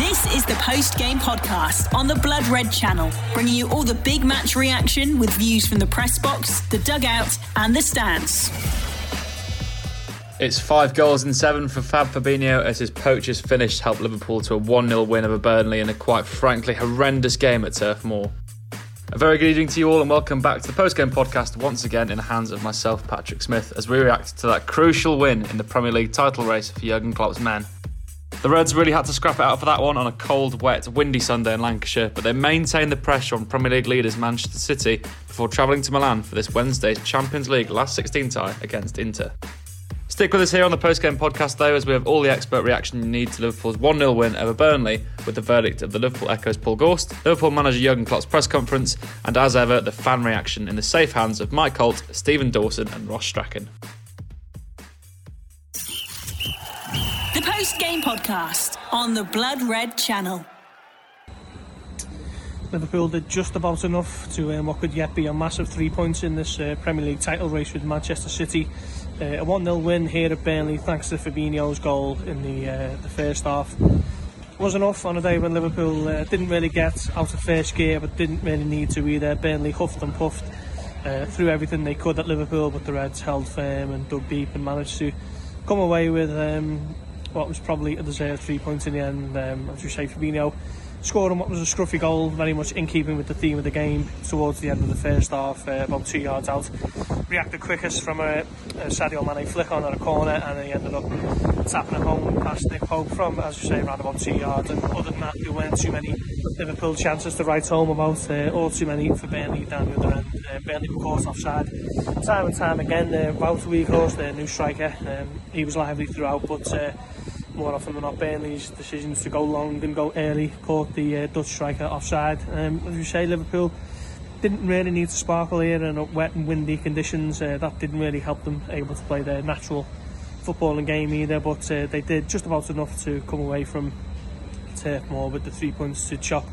This is the post game podcast on the Blood Red channel, bringing you all the big match reaction with views from the press box, the dugout, and the stands. It's five goals in seven for Fab Fabinho as his poachers finished helped Liverpool to a 1 0 win over Burnley in a quite frankly horrendous game at Turf Moor. A very good evening to you all, and welcome back to the post game podcast once again in the hands of myself, Patrick Smith, as we react to that crucial win in the Premier League title race for Jurgen Klopp's men. The Reds really had to scrap it out for that one on a cold, wet, windy Sunday in Lancashire, but they maintained the pressure on Premier League leaders Manchester City before travelling to Milan for this Wednesday's Champions League last 16 tie against Inter. Stick with us here on the post-game podcast, though, as we have all the expert reaction you need to Liverpool's 1 0 win over Burnley with the verdict of the Liverpool Echo's Paul Gorst, Liverpool manager Jurgen Klopp's press conference, and as ever, the fan reaction in the safe hands of Mike Holt, Stephen Dawson, and Ross Strachan. Post game podcast on the Blood Red channel. Liverpool did just about enough to um, what could yet be a massive three points in this uh, Premier League title race with Manchester City. Uh, a 1 0 win here at Burnley thanks to Fabinho's goal in the, uh, the first half. Was enough on a day when Liverpool uh, didn't really get out of first gear but didn't really need to either. Burnley huffed and puffed uh, threw everything they could at Liverpool, but the Reds held firm and dug deep and managed to come away with um, what was probably a deserved three points in the end. Um, as you say, Fabinho scoring what was a scruffy goal, very much in keeping with the theme of the game towards the end of the first half, uh, about two yards out. Reacted quickest from a, a Sadio Mane flick on at a corner, and he ended up tapping it home past Nick Pope from, as you say, around about two yards. And other than that, there weren't too many Liverpool chances to write home about, uh, or too many for Burnley down the other end um, Bentley caught offside. Time and time again, uh, Wout Weghorst, their new striker, um, he was lively throughout, but uh, more often than not, Burnley's decisions to go long and go early caught the uh, Dutch striker offside. Um, as you say, Liverpool didn't really need to sparkle here in wet and windy conditions. Uh, that didn't really help them able to play their natural footballing game either, but uh, they did just about enough to come away from Turf Moor with the three points to chop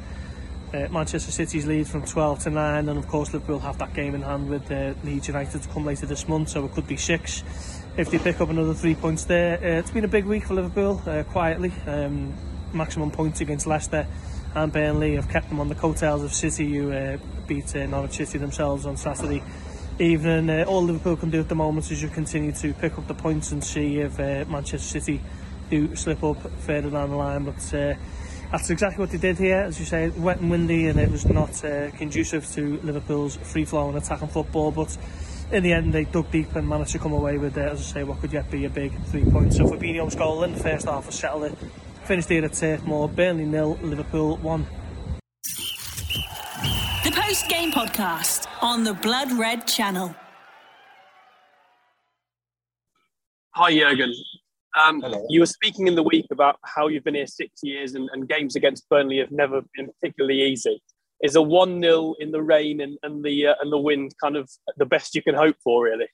Uh, Manchester City's lead from 12 to 9 and of course Liverpool have that game in hand with uh, Leeds United to come later this month so it could be six if they pick up another three points there. Uh, it's been a big week for Liverpool uh, quietly, um, maximum points against Leicester and Burnley have kept them on the coattails of City who uh, beat uh, Norwich City themselves on Saturday evening. Uh, all Liverpool can do at the moment is just continue to pick up the points and see if uh, Manchester City do slip up further down the line but uh, that's exactly what they did here, as you say, wet and windy, and it was not uh, conducive to Liverpool's free-flowing attacking football. But in the end, they dug deep and managed to come away with, uh, as I say, what could yet be a big three points. So Fabinho's goal in the first half was settled it. Finished here at Turf Moor, Burnley nil, Liverpool one. The post game podcast on the Blood Red channel. Hi, Jurgen. Um, you were speaking in the week about how you've been here six years and, and games against Burnley have never been particularly easy. Is a one 0 in the rain and, and the uh, and the wind kind of the best you can hope for, really?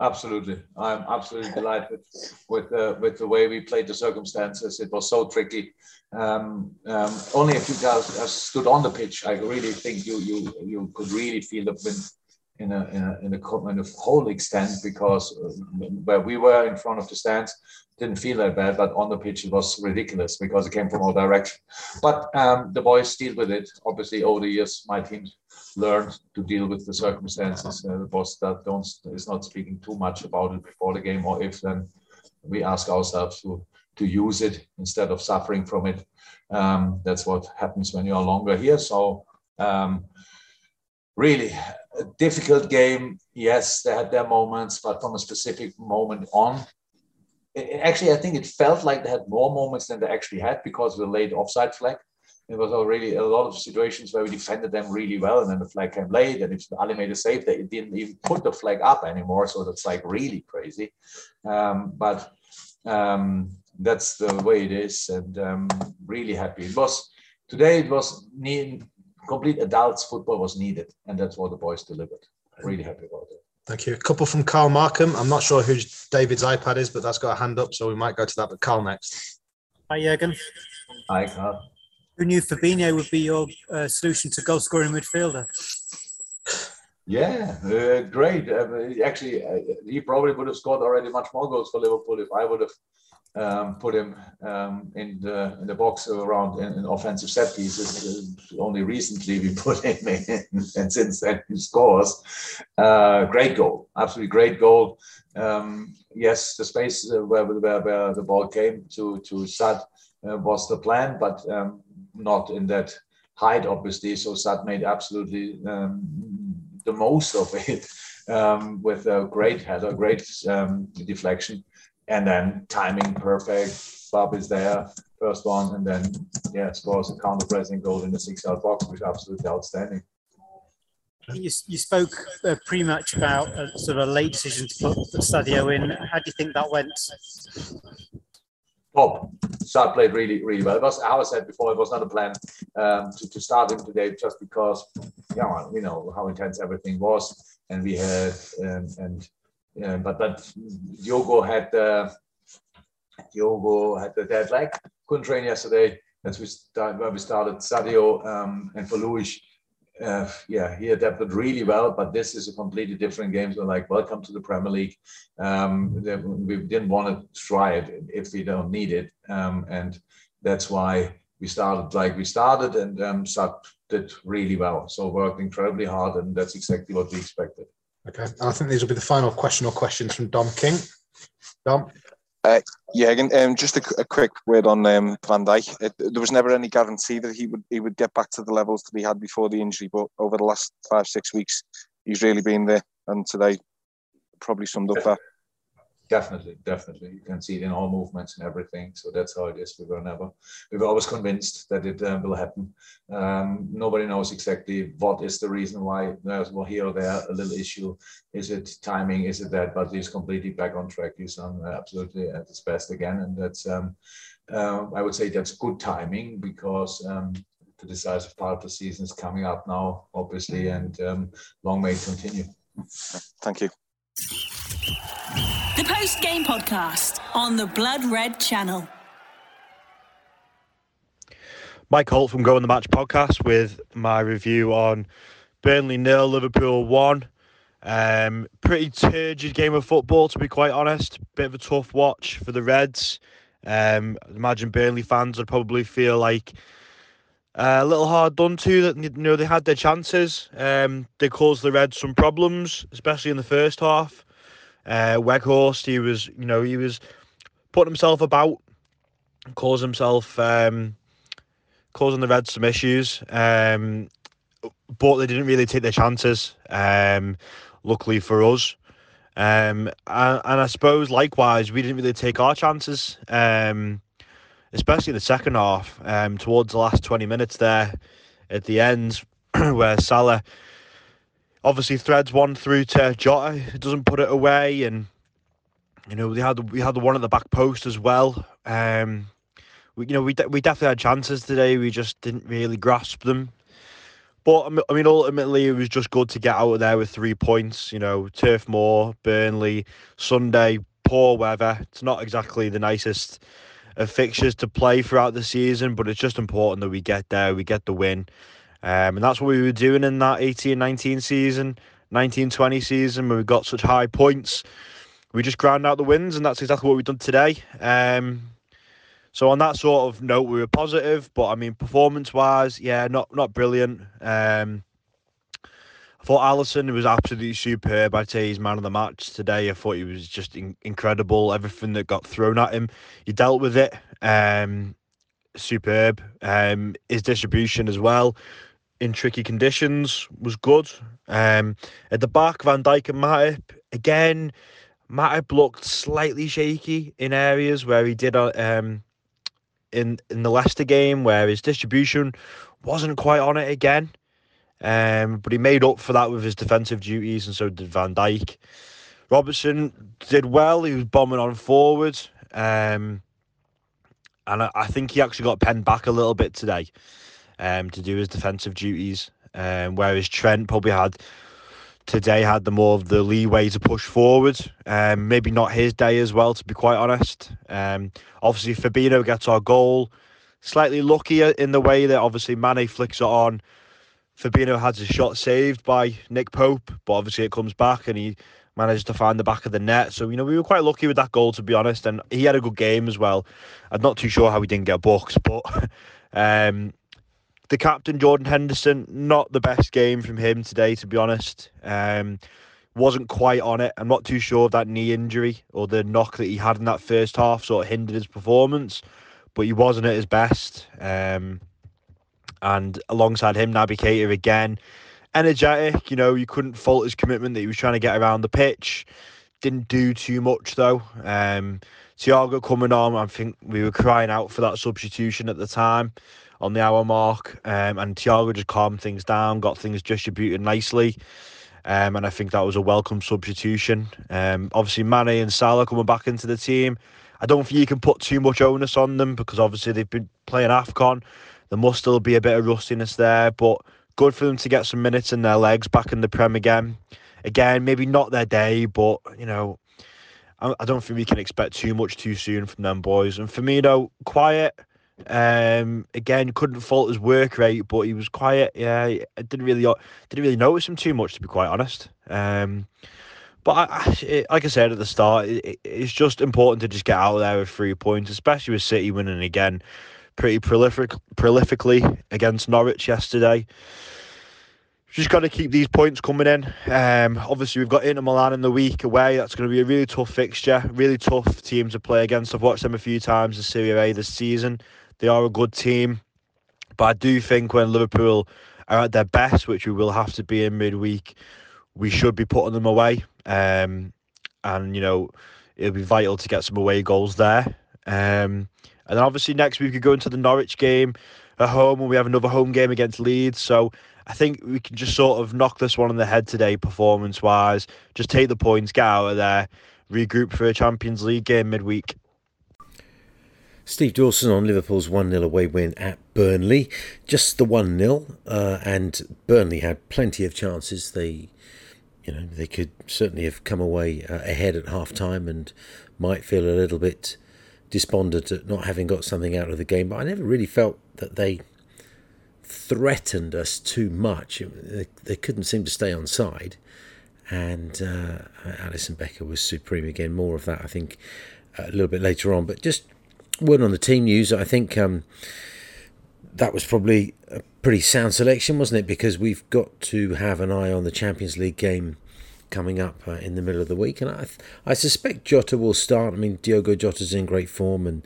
Absolutely, I'm absolutely delighted with uh, with the way we played the circumstances. It was so tricky. Um, um, only if you guys stood on the pitch, I really think you you you could really feel the wind in a, in a, in a kind of whole extent because uh, where we were in front of the stands didn't feel that bad, but on the pitch it was ridiculous because it came from all directions. But um, the boys deal with it. Obviously, over the years, my team learned to deal with the circumstances. Uh, the boss that don't is not speaking too much about it before the game, or if then we ask ourselves to to use it instead of suffering from it. Um, that's what happens when you are longer here. So. Um, really a difficult game. Yes, they had their moments, but from a specific moment on, it, actually, I think it felt like they had more moments than they actually had because of the late offside flag. It was already a lot of situations where we defended them really well, and then the flag came late. And if Ali made a save, they didn't even put the flag up anymore. So that's like really crazy. Um, but um, that's the way it is, and um, really happy. It was today. It was complete adults football was needed, and that's what the boys delivered. Really happy about it. Thank you. A couple from Carl Markham. I'm not sure who David's iPad is, but that's got a hand up, so we might go to that. But Carl next. Hi, Jurgen. Hi, Carl. Who knew Fabinho would be your uh, solution to goal scoring midfielder? Yeah, uh, great. Uh, actually, uh, he probably would have scored already much more goals for Liverpool if I would have um, put him um, in the in the box around in, in offensive set pieces. Only recently we put him in, and since then he scores. Uh, great goal, absolutely great goal. Um, yes, the space uh, where, where, where, the ball came to to Sad uh, was the plan, but um, not in that height, obviously. So Sad made absolutely um, the most of it um, with a great header, great deflection and then timing perfect. Bob is there, first one, and then yeah, scores a counter pressing goal in the six-yard box, which is absolutely outstanding. You, you spoke uh, pre-match about a, sort of a late decision to put Sadio in. How do you think that went? Bob, Sad played really, really well. It was, how I said before, it was not a plan um, to, to start him today just because, yeah, we know how intense everything was, and we had um, and yeah, but but Diogo had uh, had the dead leg. Couldn't train yesterday. That's we start, where we started. Sadio um, and for Luis, uh, yeah, he adapted really well. But this is a completely different game. So like, welcome to the Premier League. Um, we didn't want to try it if we don't need it, um, and that's why we started like we started, and um, did really well. So worked incredibly hard, and that's exactly what we expected. Okay, and I think these will be the final question or questions from Dom King. Dom. Uh, yeah, again, um, just a, a, quick word on um, Van Dijk. It, there was never any guarantee that he would he would get back to the levels that he had before the injury, but over the last five six weeks, he's really been there, and today probably summed up that. Definitely, definitely. You can see it in all movements and everything. So that's how it is. We were never, we were always convinced that it uh, will happen. Um, nobody knows exactly what is the reason why there's well here or there a little issue. Is it timing? Is it that? But he's completely back on track. He's on absolutely at his best again, and that's um, uh, I would say that's good timing because um, the decisive part of the season is coming up now, obviously, and um, long may it continue. Thank you. The post game podcast on the Blood Red channel. Mike Holt from Go on the Match podcast with my review on Burnley nil, Liverpool one. Um, pretty turgid game of football, to be quite honest. Bit of a tough watch for the Reds. Um, imagine Burnley fans would probably feel like uh, a little hard done to that. You know they had their chances. Um, they caused the Reds some problems, especially in the first half. Uh, Weghorst, he was, you know, he was putting himself about, causing himself, um, causing the Reds some issues. Um, but they didn't really take their chances. Um, luckily for us. Um, and, and, I suppose likewise, we didn't really take our chances, um, especially in the second half, um, towards the last 20 minutes there at the end, where Salah obviously threads one through to Jota. Doesn't put it away, and you know we had we had the one at the back post as well. Um, we, you know we de- we definitely had chances today. We just didn't really grasp them. But I mean, ultimately, it was just good to get out of there with three points. You know, Turf Moor, Burnley, Sunday, poor weather. It's not exactly the nicest of fixtures to play throughout the season, but it's just important that we get there, we get the win. Um, and that's what we were doing in that 18 19 season, 19 20 season, where we got such high points. We just ground out the wins, and that's exactly what we've done today. Um, so on that sort of note, we were positive, but I mean, performance-wise, yeah, not not brilliant. Um, I thought Alisson was absolutely superb. I'd say he's man of the match today. I thought he was just in- incredible. Everything that got thrown at him, he dealt with it. Um, superb. Um, his distribution as well in tricky conditions was good. Um, at the back, Van Dijk and Matip again. Matip looked slightly shaky in areas where he did uh, um, in in the Leicester game, where his distribution wasn't quite on it again. Um, but he made up for that with his defensive duties, and so did Van Dijk. Robertson did well. He was bombing on forward, um, and I, I think he actually got penned back a little bit today um, to do his defensive duties. Um, whereas Trent probably had today had the more of the leeway to push forward. Um, maybe not his day as well, to be quite honest. Um, obviously, Fabinho gets our goal. Slightly luckier in the way that obviously Mane flicks it on. Fabinho has his shot saved by Nick Pope, but obviously it comes back and he managed to find the back of the net. So, you know, we were quite lucky with that goal, to be honest. And he had a good game as well. I'm not too sure how he didn't get booked, but um, the captain, Jordan Henderson, not the best game from him today, to be honest. Um, wasn't quite on it. I'm not too sure if that knee injury or the knock that he had in that first half sort of hindered his performance, but he wasn't at his best. Um, and alongside him, Naby Keita again, energetic. You know, you couldn't fault his commitment that he was trying to get around the pitch. Didn't do too much though. Um, Thiago coming on, I think we were crying out for that substitution at the time on the hour mark, um, and Thiago just calmed things down, got things distributed nicely. Um, and I think that was a welcome substitution. Um, obviously, Mane and Salah coming back into the team. I don't think you can put too much onus on them because obviously they've been playing AFCON. There must still be a bit of rustiness there, but good for them to get some minutes in their legs back in the Prem again. Again, maybe not their day, but you know, I, I don't think we can expect too much too soon from them boys. And Firmino, quiet. Um, again, couldn't fault his work rate, but he was quiet. Yeah, I didn't really didn't really notice him too much, to be quite honest. Um, but I, it, like I said at the start, it, it's just important to just get out there with three points, especially with City winning again, pretty prolific, prolifically against Norwich yesterday. Just got to keep these points coming in. Um, obviously, we've got Inter Milan in the week away. That's going to be a really tough fixture, really tough team to play against. I've watched them a few times in Serie A this season. They are a good team, but I do think when Liverpool are at their best, which we will have to be in midweek, we should be putting them away. Um, and you know, it'll be vital to get some away goals there. Um, and then obviously next week we go into the Norwich game at home, and we have another home game against Leeds. So I think we can just sort of knock this one on the head today, performance wise. Just take the points, get out of there, regroup for a Champions League game midweek. Steve Dawson on Liverpool's 1 0 away win at Burnley. Just the 1 0, uh, and Burnley had plenty of chances. They, you know, they could certainly have come away uh, ahead at half time and might feel a little bit despondent at not having got something out of the game. But I never really felt that they threatened us too much. They, they couldn't seem to stay on side. And uh, Alisson Becker was supreme again. More of that, I think, a little bit later on. But just word on the team news, I think um, that was probably a pretty sound selection, wasn't it? Because we've got to have an eye on the Champions League game coming up uh, in the middle of the week, and I, I suspect Jota will start. I mean, Diogo Jota's in great form, and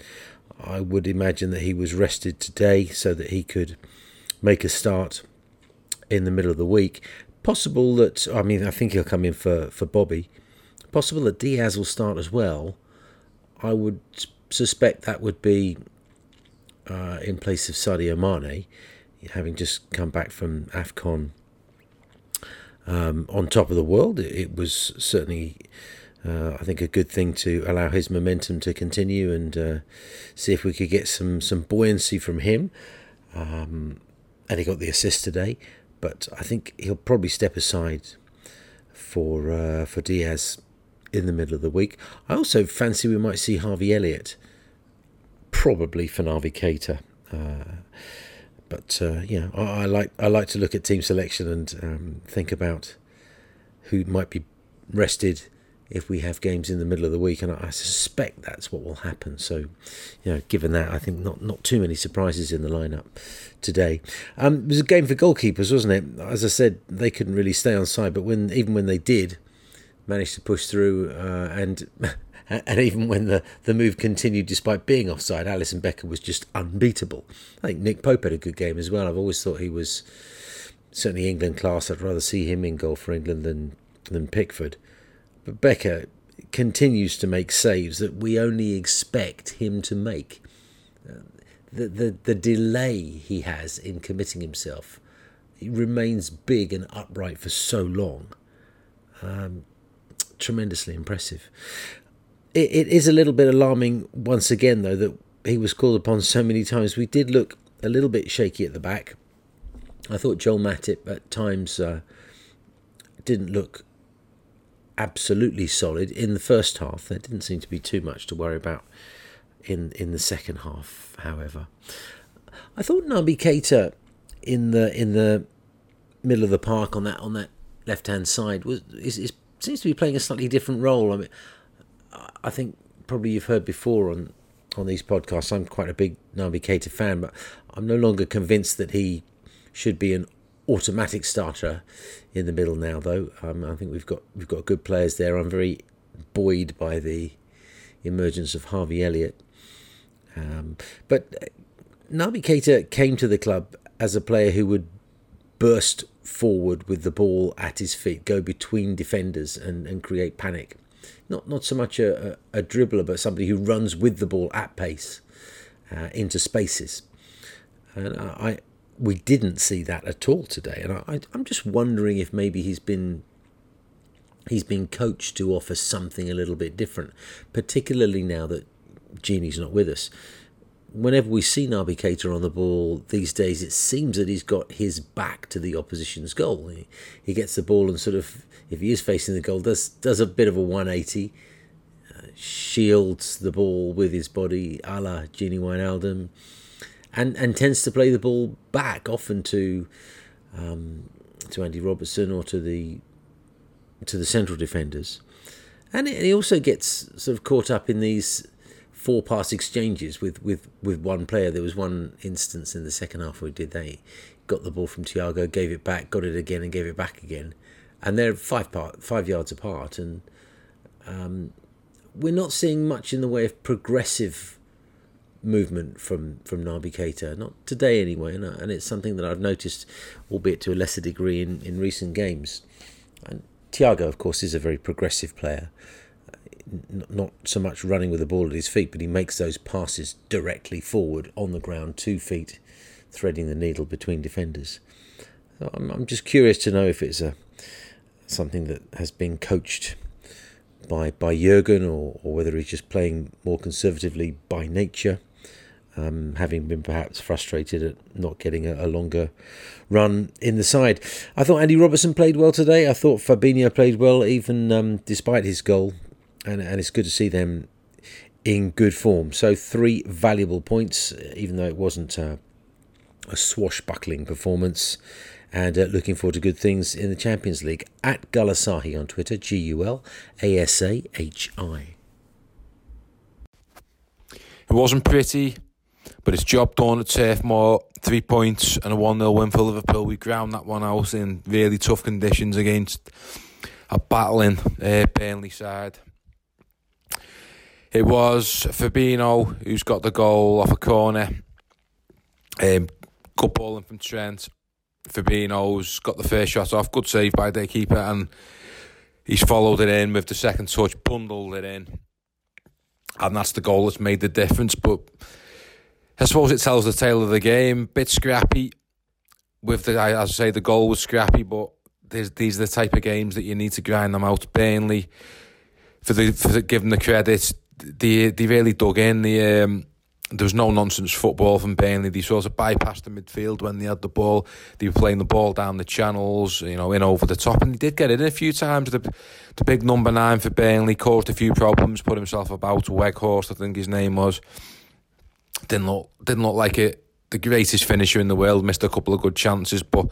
I would imagine that he was rested today so that he could make a start in the middle of the week. Possible that I mean, I think he'll come in for for Bobby. Possible that Diaz will start as well. I would suspect that would be uh, in place of Sadio Mane, having just come back from AFCON um, on top of the world. It, it was certainly, uh, I think, a good thing to allow his momentum to continue and uh, see if we could get some, some buoyancy from him. Um, and he got the assist today, but I think he'll probably step aside for uh, for Diaz in the middle of the week. I also fancy we might see Harvey Elliott, probably for Naby Keita. Uh, but uh, yeah, I, I, like I like to look at team selection and um, think about who might be rested if we have games in the middle of the week, and I suspect that's what will happen. So, you know, given that, I think not not too many surprises in the lineup today. Um, it was a game for goalkeepers, wasn't it? As I said, they couldn't really stay on side, but when even when they did, managed to push through uh, and. And even when the, the move continued despite being offside, Alisson Becker was just unbeatable. I think Nick Pope had a good game as well. I've always thought he was certainly England class. I'd rather see him in goal for England than than Pickford. But Becker continues to make saves that we only expect him to make. Uh, the, the, the delay he has in committing himself he remains big and upright for so long. Um, tremendously impressive. It, it is a little bit alarming once again, though, that he was called upon so many times. We did look a little bit shaky at the back. I thought Joel Matip at times uh, didn't look absolutely solid in the first half. There didn't seem to be too much to worry about in in the second half. However, I thought Naby Keita in the in the middle of the park on that on that left hand side was is, is seems to be playing a slightly different role. I mean, I think probably you've heard before on on these podcasts. I'm quite a big Naby Keita fan, but I'm no longer convinced that he should be an automatic starter in the middle now. Though um, I think we've got we've got good players there. I'm very buoyed by the emergence of Harvey Elliott. Um, but Naby Keita came to the club as a player who would burst forward with the ball at his feet, go between defenders and, and create panic. Not not so much a, a, a dribbler, but somebody who runs with the ball at pace uh, into spaces. And I, we didn't see that at all today. And I, I'm just wondering if maybe he's been he's been coached to offer something a little bit different, particularly now that Gini's not with us whenever we see Naby Keita on the ball these days, it seems that he's got his back to the opposition's goal. He, he gets the ball and sort of, if he is facing the goal, does does a bit of a 180, uh, shields the ball with his body, a la Gini Wijnaldum, and and tends to play the ball back often to um, to Andy Robertson or to the to the central defenders. And he also gets sort of caught up in these four pass exchanges with, with, with one player. There was one instance in the second half where he did that. He got the ball from Thiago, gave it back, got it again, and gave it back again. And they're five part, five yards apart, and um, we're not seeing much in the way of progressive movement from from Naby Keita, not today anyway, and, and it's something that I've noticed, albeit to a lesser degree in, in recent games. And Thiago, of course, is a very progressive player not so much running with the ball at his feet, but he makes those passes directly forward on the ground, two feet, threading the needle between defenders. I'm, just curious to know if it's a something that has been coached by by Jurgen, or, or whether he's just playing more conservatively by nature, um, having been perhaps frustrated at not getting a, a, longer run in the side. I thought Andy Robertson played well today. I thought Fabinho played well, even um, despite his goal and and it's good to see them in good form. So three valuable points, even though it wasn't a, a swashbuckling performance. And uh, looking forward to good things in the Champions League at Gulasahi on Twitter, G U L A S A H I. It wasn't pretty, but it's job done at Turf Moor. Three points and a 1 0 win for Liverpool. We ground that one out in really tough conditions against a battling uh, Burnley side. It was Fabinho who's got the goal off a corner. Um, good ball from Trent. Fabinho's got the first shot off. Good save by the keeper, and he's followed it in with the second touch, bundled it in, and that's the goal that's made the difference. But I suppose it tells the tale of the game. Bit scrappy. With the, as I say, the goal was scrappy, but these are the type of games that you need to grind them out. Burnley, for the for them the credit, they they really dug in. The um, there was no nonsense football from Burnley. They sort of bypassed the midfield when they had the ball. They were playing the ball down the channels, you know, in over the top, and they did get it in a few times. The the big number nine for Burnley caused a few problems, put himself about. A Weghorst, I think his name was. Didn't look didn't look like it. The greatest finisher in the world missed a couple of good chances, but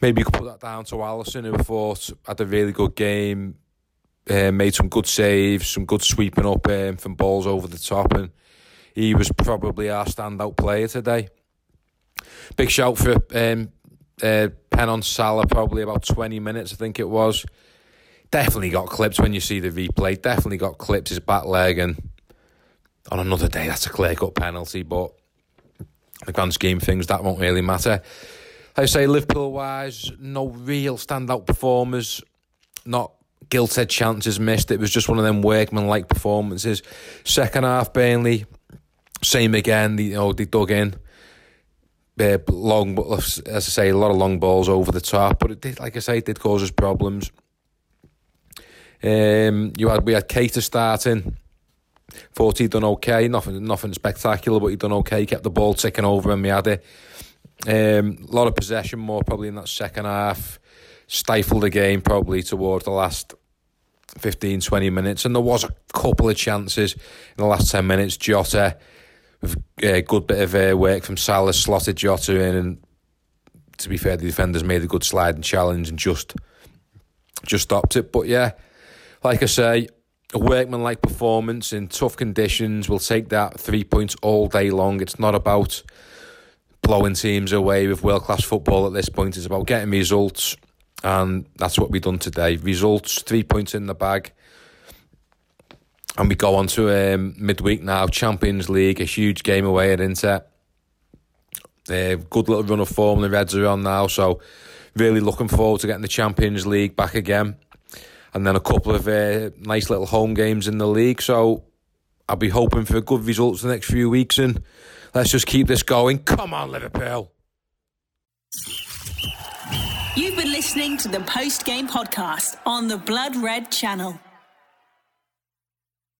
maybe you could put that down to Alisson, who I thought had a really good game uh, made some good saves, some good sweeping up um, from balls over the top, and he was probably our standout player today. Big shout for um, uh, pen on Salah, probably about 20 minutes, I think it was. Definitely got clipped when you see the replay. Definitely got clipped his back leg, and on another day, that's a clear cut penalty. But the grand scheme things, that won't really matter. I say Liverpool wise, no real standout performers. Not gilt chances missed. It was just one of them workman like performances. Second half, Burnley, same again. you know, they dug in. Uh, long, as I say, a lot of long balls over the top, but it did, like I say, it did cause us problems. Um, you had we had Keita starting. He'd done okay, nothing, nothing spectacular, but he'd done okay. Kept the ball ticking over, and we had it. Um, a lot of possession, more probably in that second half. Stifled the game probably towards the last 15, 20 minutes, and there was a couple of chances in the last 10 minutes. Jota, with a good bit of uh, work from Salah, slotted Jota in, and to be fair, the defenders made a good slide and challenge and just just stopped it. But yeah, like I say, a workman-like performance in tough conditions. We'll take that three points all day long. It's not about blowing teams away with world-class football at this point. It's about getting results, and that's what we've done today. Results, three points in the bag. And we go on to um, midweek now, Champions League, a huge game away at Inter. Uh, good little run of form, the Reds are on now, so really looking forward to getting the Champions League back again. And then a couple of uh, nice little home games in the league, so I'll be hoping for good results the next few weeks and let's just keep this going. Come on, Liverpool. You've been listening to the post game podcast on the Blood Red channel.